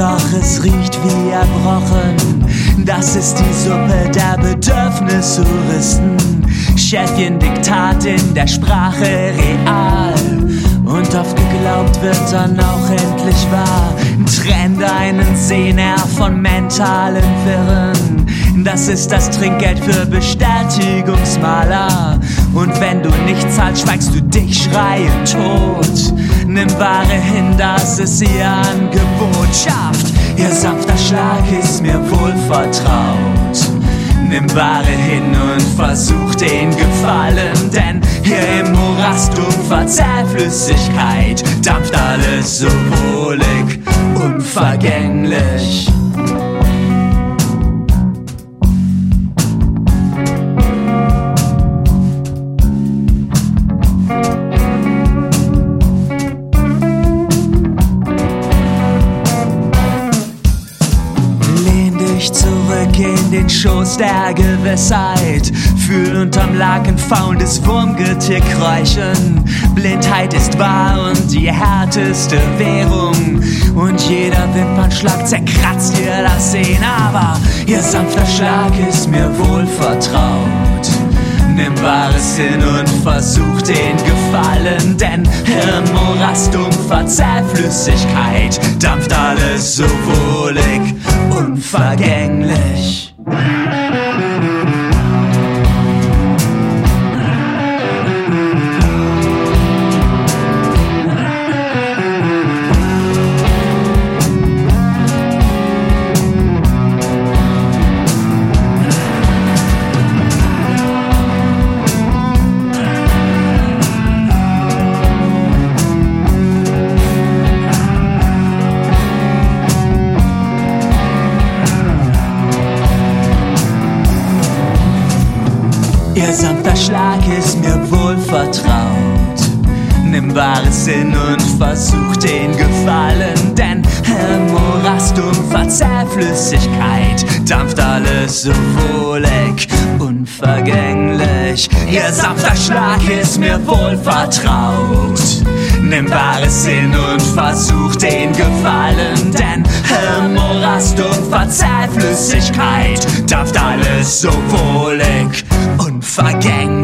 doch es riecht wie erbrochen. Das ist die Suppe der Bedürfnistouristen. Schäfchen Diktat in der Sprache real. Und oft geglaubt wird dann auch endlich wahr. Trennt einen Sehner von mentalen Wirren. Das ist das Trinkgeld für Bestätigungsmaler. Und wenn du nicht zahlst, schweigst du dich schreiend tot. Nimm Ware hin, das ist ihr Angebot. Schafft, ihr sanfter Schlag ist mir wohl vertraut. Nimm Ware hin und versuch den Gefallen, denn hier im Morast um Verzerrflüssigkeit dampft alles so wohlig, unvergänglich. Dich zurück in den Schoß der Gewissheit. Fühl unterm Laken faulendes Wurmgetick räuchern. Blindheit ist wahr und die härteste Währung. Und jeder Wimpernschlag zerkratzt dir das Sehen. Aber ihr sanfter Schlag ist mir wohl vertraut. Nimm Wahres hin und versuch den Gefallen, denn im Morast um Verzerrflüssigkeit dampft alles so wohlig, unvergänglich. Ihr sanfter Schlag ist mir wohl vertraut. Nimm Wahres hin und versuch den Gefallen, denn im Morast Verzerrflüssigkeit dampft alles so wohlig, unvergänglich. Ihr sanfter Schlag ist mir wohl vertraut. Nimm Wahres hin und versuch den Gefallen, denn im Morast um Verzerrflüssigkeit dampft alles so wohlig, unvergänglich.